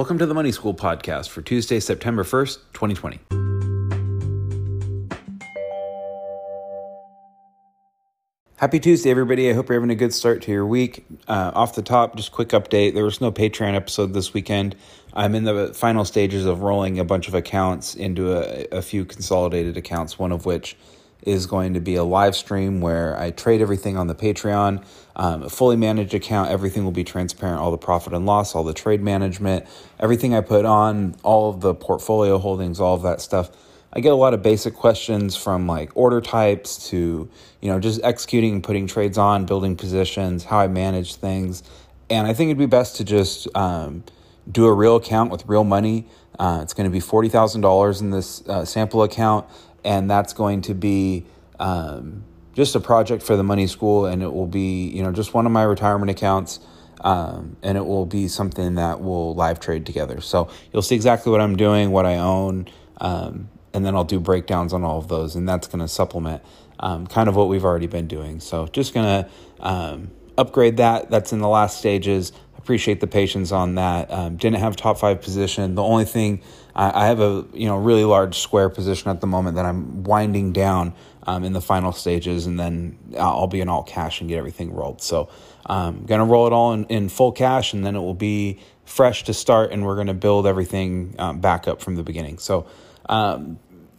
Welcome to the Money School podcast for Tuesday, September 1st, 2020. Happy Tuesday, everybody. I hope you're having a good start to your week. Uh, off the top, just quick update there was no Patreon episode this weekend. I'm in the final stages of rolling a bunch of accounts into a, a few consolidated accounts, one of which is going to be a live stream where I trade everything on the Patreon, um, a fully managed account. Everything will be transparent, all the profit and loss, all the trade management, everything I put on, all of the portfolio holdings, all of that stuff. I get a lot of basic questions from like order types to, you know, just executing and putting trades on, building positions, how I manage things. And I think it'd be best to just um, do a real account with real money. Uh, it's going to be $40,000 in this uh, sample account and that's going to be um, just a project for the money school, and it will be you know just one of my retirement accounts. Um, and it will be something that will live trade together. So you'll see exactly what I'm doing, what I own, um, and then I'll do breakdowns on all of those, and that's going to supplement um, kind of what we've already been doing. So just going to um, upgrade that. That's in the last stages. Appreciate the patience on that. Um, didn't have top five position. The only thing I, I, have a you know really large square position at the moment that I'm winding down um, in the final stages, and then I'll be in all cash and get everything rolled. So I'm um, gonna roll it all in, in full cash, and then it will be fresh to start, and we're gonna build everything um, back up from the beginning. So um,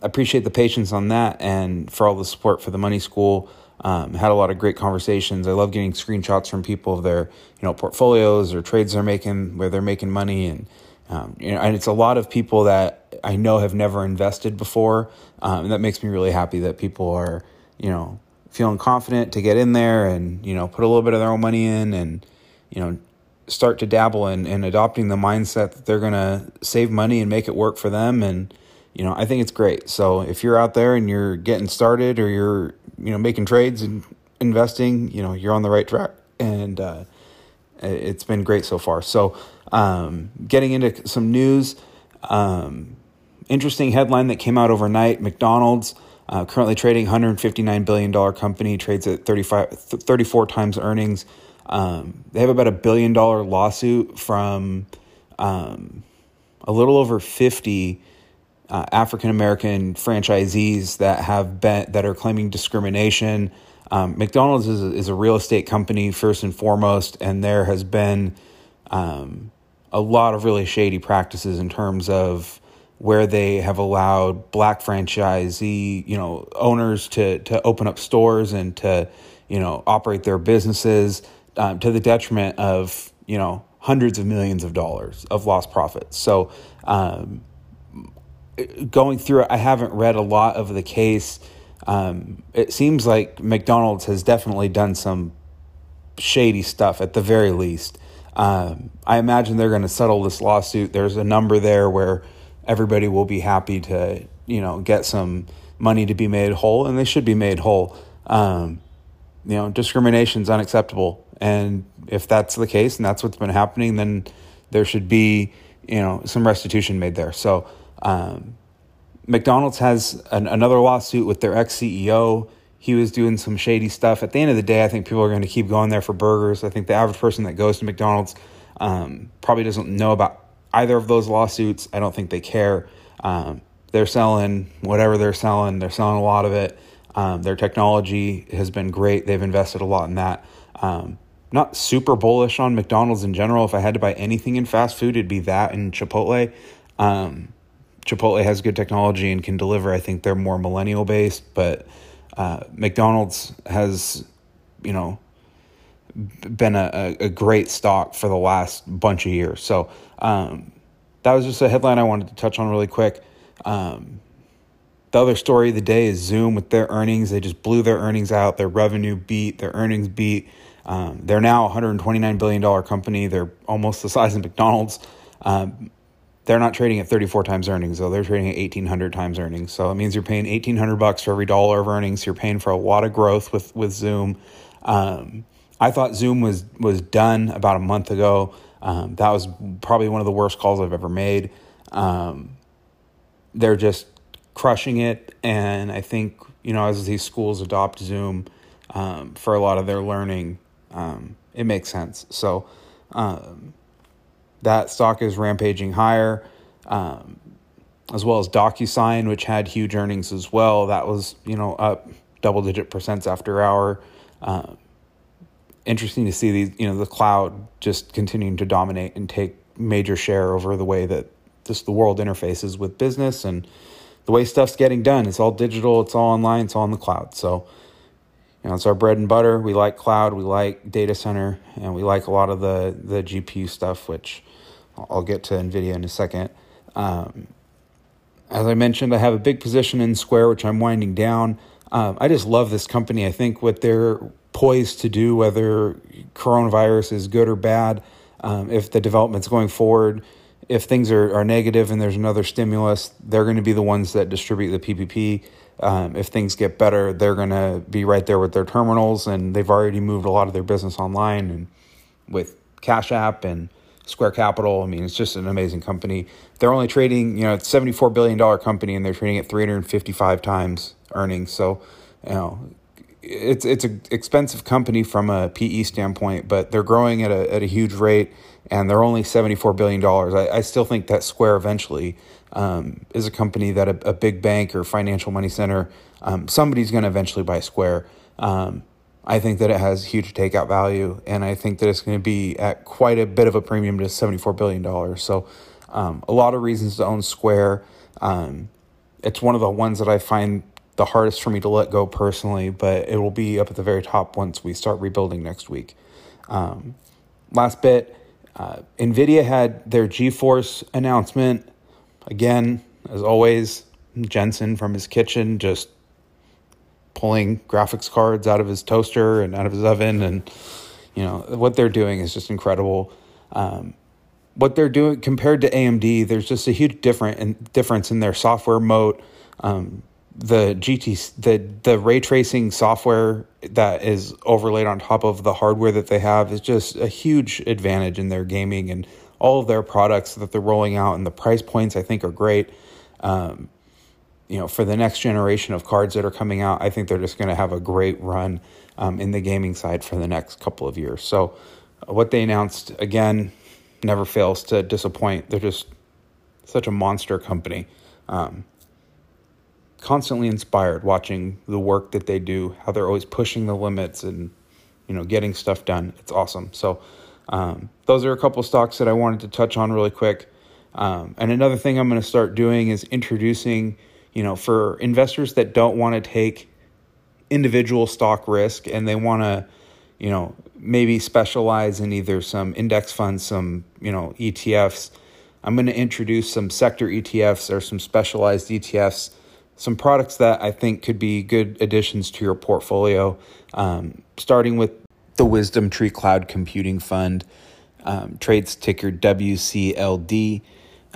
appreciate the patience on that, and for all the support for the money school. Um, had a lot of great conversations. I love getting screenshots from people of their, you know, portfolios or trades they're making where they're making money, and um, you know, and it's a lot of people that I know have never invested before. Um, and that makes me really happy that people are, you know, feeling confident to get in there and, you know, put a little bit of their own money in and, you know, start to dabble in, in adopting the mindset that they're going to save money and make it work for them. And, you know, I think it's great. So if you're out there and you're getting started or you're, you know, making trades and investing, you know, you're on the right track. And, uh, it's been great so far. So, um, getting into some news, um, interesting headline that came out overnight McDonald's, uh, currently trading $159 billion company, trades at 35, 34 times earnings. Um, they have about a billion dollar lawsuit from um, a little over 50 uh, African American franchisees that have been that are claiming discrimination. Um, McDonald's is a, is a real estate company first and foremost, and there has been um, a lot of really shady practices in terms of where they have allowed black franchisee, you know, owners to to open up stores and to, you know, operate their businesses um, to the detriment of, you know, hundreds of millions of dollars of lost profits. So, um, going through it, I haven't read a lot of the case. Um, it seems like McDonald's has definitely done some shady stuff at the very least. Um, I imagine they're going to settle this lawsuit. There's a number there where everybody will be happy to, you know, get some money to be made whole, and they should be made whole. Um, you know, discrimination is unacceptable, and if that's the case and that's what's been happening, then there should be, you know, some restitution made there. So, um, McDonald's has an, another lawsuit with their ex CEO he was doing some shady stuff. At the end of the day, I think people are going to keep going there for burgers. I think the average person that goes to McDonald's um, probably doesn't know about either of those lawsuits. I don't think they care. Um, they're selling whatever they're selling, they're selling a lot of it. Um, their technology has been great. They've invested a lot in that. Um, not super bullish on McDonald's in general. If I had to buy anything in fast food, it'd be that and Chipotle. Um, Chipotle has good technology and can deliver. I think they're more millennial based, but uh, McDonald's has, you know, been a, a great stock for the last bunch of years. So um, that was just a headline I wanted to touch on really quick. Um, the other story of the day is Zoom with their earnings. They just blew their earnings out. Their revenue beat, their earnings beat. Um, they're now a $129 billion company. They're almost the size of McDonald's. Um, they're not trading at 34 times earnings though. They're trading at 1800 times earnings. So it means you're paying 1800 bucks for every dollar of earnings. You're paying for a lot of growth with with Zoom. Um, I thought Zoom was was done about a month ago. Um, that was probably one of the worst calls I've ever made. Um, they're just crushing it, and I think you know as these schools adopt Zoom um, for a lot of their learning, um, it makes sense. So um, that stock is rampaging higher, um, as well as DocuSign, which had huge earnings as well. That was you know up double digit percents after hour. Uh, interesting to see these you know the cloud just continuing to dominate and take major share over the way that just the world interfaces with business and the way stuff's getting done. It's all digital, it's all online, it's all in the cloud. So, you know, it's our bread and butter. We like cloud, we like data center, and we like a lot of the the GPU stuff, which I'll get to NVIDIA in a second. Um, as I mentioned, I have a big position in Square, which I'm winding down. Um, I just love this company. I think what they're poised to do, whether coronavirus is good or bad, um, if the development's going forward, if things are, are negative and there's another stimulus, they're going to be the ones that distribute the PPP. Um, if things get better, they're going to be right there with their terminals, and they've already moved a lot of their business online and with Cash App and Square Capital. I mean, it's just an amazing company. They're only trading, you know, it's $74 billion company, and they're trading at 355 times earnings. So, you know, it's it's an expensive company from a PE standpoint, but they're growing at a at a huge rate, and they're only seventy four billion dollars. I, I still think that Square eventually um, is a company that a, a, big bank or financial money center um, somebody's going to eventually buy Square. Um, I think that it has huge takeout value, and I think that it's going to be at quite a bit of a premium to seventy four billion dollars. So, um, a lot of reasons to own Square. Um, it's one of the ones that I find the hardest for me to let go personally, but it will be up at the very top once we start rebuilding next week. Um, last bit uh, NVIDIA had their GeForce announcement. Again, as always, Jensen from his kitchen just pulling graphics cards out of his toaster and out of his oven. And, you know, what they're doing is just incredible. Um, what they're doing compared to AMD, there's just a huge different difference in their software moat. Um, the GT the the ray tracing software that is overlaid on top of the hardware that they have is just a huge advantage in their gaming and all of their products that they're rolling out and the price points I think are great. Um, you know, for the next generation of cards that are coming out, I think they're just going to have a great run um, in the gaming side for the next couple of years. So, uh, what they announced again never fails to disappoint. They're just such a monster company. Um, constantly inspired watching the work that they do, how they're always pushing the limits and you know getting stuff done. It's awesome. So um, those are a couple stocks that I wanted to touch on really quick. Um, and another thing I'm going to start doing is introducing, you know, for investors that don't want to take individual stock risk and they want to, you know, maybe specialize in either some index funds, some, you know, ETFs. I'm going to introduce some sector ETFs or some specialized ETFs some products that I think could be good additions to your portfolio, um, starting with the Wisdom Tree Cloud Computing Fund. Um, trades ticker WCLD.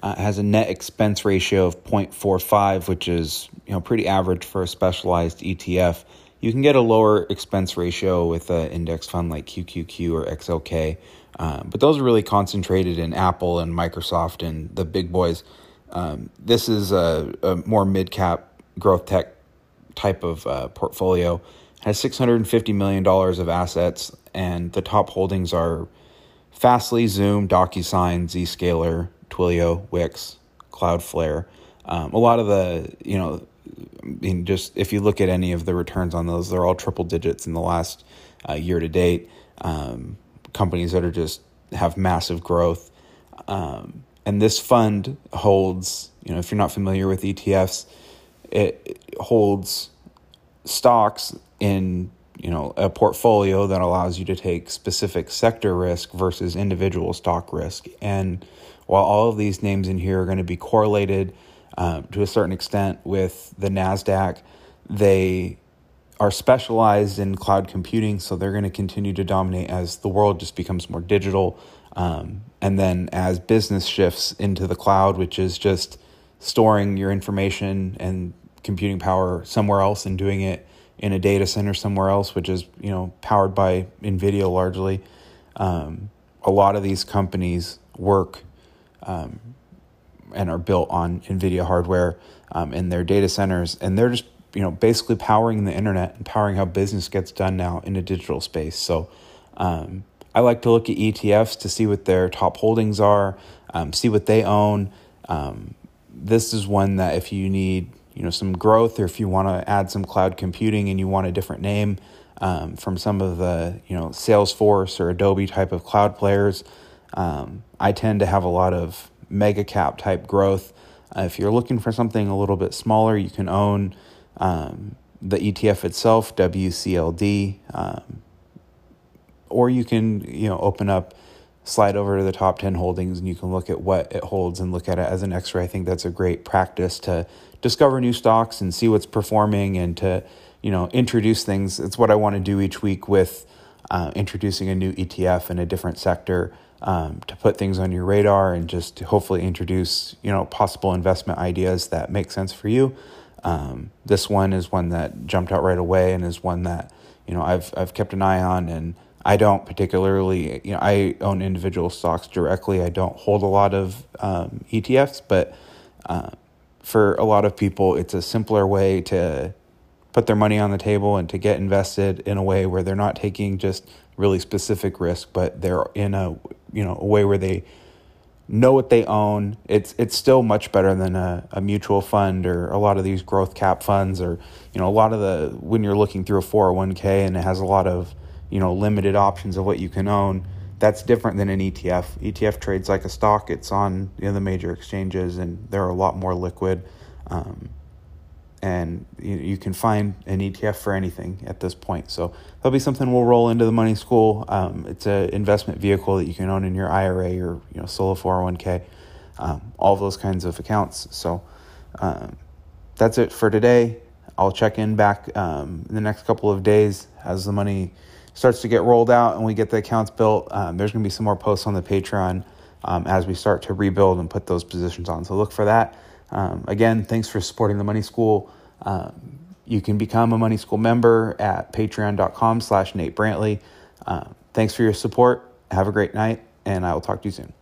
Uh, has a net expense ratio of 0.45, which is you know pretty average for a specialized ETF. You can get a lower expense ratio with an index fund like QQQ or XLK, uh, but those are really concentrated in Apple and Microsoft and the big boys. Um, this is a, a more mid cap growth tech type of uh, portfolio has $650 million of assets, and the top holdings are Fastly, Zoom, DocuSign, Zscaler, Twilio, Wix, Cloudflare. Um, a lot of the, you know, I mean, just if you look at any of the returns on those, they're all triple digits in the last uh, year to date. Um, companies that are just have massive growth. Um, and this fund holds, you know, if you're not familiar with ETFs, it holds stocks in you know a portfolio that allows you to take specific sector risk versus individual stock risk. And while all of these names in here are going to be correlated um, to a certain extent with the nasdaq they are specialized in cloud computing so they're going to continue to dominate as the world just becomes more digital um, and then as business shifts into the cloud which is just storing your information and computing power somewhere else and doing it in a data center somewhere else, which is you know powered by NVIDIA largely. Um, a lot of these companies work um, and are built on NVIDIA hardware um, in their data centers, and they're just you know basically powering the internet and powering how business gets done now in a digital space. So um, I like to look at ETFs to see what their top holdings are, um, see what they own. Um, this is one that if you need you know some growth or if you want to add some cloud computing and you want a different name um, from some of the you know Salesforce or Adobe type of cloud players, um, I tend to have a lot of mega cap type growth. Uh, if you're looking for something a little bit smaller, you can own um, the ETF itself, WCLD, um, or you can you know open up, slide over to the top ten holdings, and you can look at what it holds and look at it as an X-ray. I think that's a great practice to discover new stocks and see what's performing and to you know introduce things. It's what I want to do each week with uh, introducing a new ETF in a different sector um, to put things on your radar and just hopefully introduce you know possible investment ideas that make sense for you. Um, this one is one that jumped out right away and is one that you know I've I've kept an eye on and I don't particularly you know I own individual stocks directly. I don't hold a lot of um, ETFs, but uh, for a lot of people, it's a simpler way to put their money on the table and to get invested in a way where they're not taking just really specific risk, but they're in a you know a way where they know what they own. It's it's still much better than a, a mutual fund or a lot of these growth cap funds or you know a lot of the when you're looking through a 401k and it has a lot of you know limited options of what you can own. That's different than an ETF. ETF trades like a stock. It's on you know, the major exchanges and they're a lot more liquid. Um, and you, you can find an ETF for anything at this point. So that'll be something we'll roll into the money school. Um, it's an investment vehicle that you can own in your IRA or you know solo 401k, um, all those kinds of accounts. So um, that's it for today. I'll check in back um, in the next couple of days as the money starts to get rolled out and we get the accounts built. Um, there's going to be some more posts on the Patreon um, as we start to rebuild and put those positions on. So look for that. Um, again, thanks for supporting the Money School. Um, you can become a Money School member at patreon.com slash Nate Brantley. Uh, thanks for your support. Have a great night, and I will talk to you soon.